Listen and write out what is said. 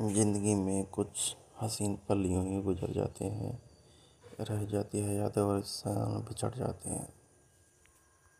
ज़िंदगी में कुछ हसीन पल यूँ ही गुज़र जाते हैं, रह जाती है यादें और इंसान बिछड़ जाते हैं।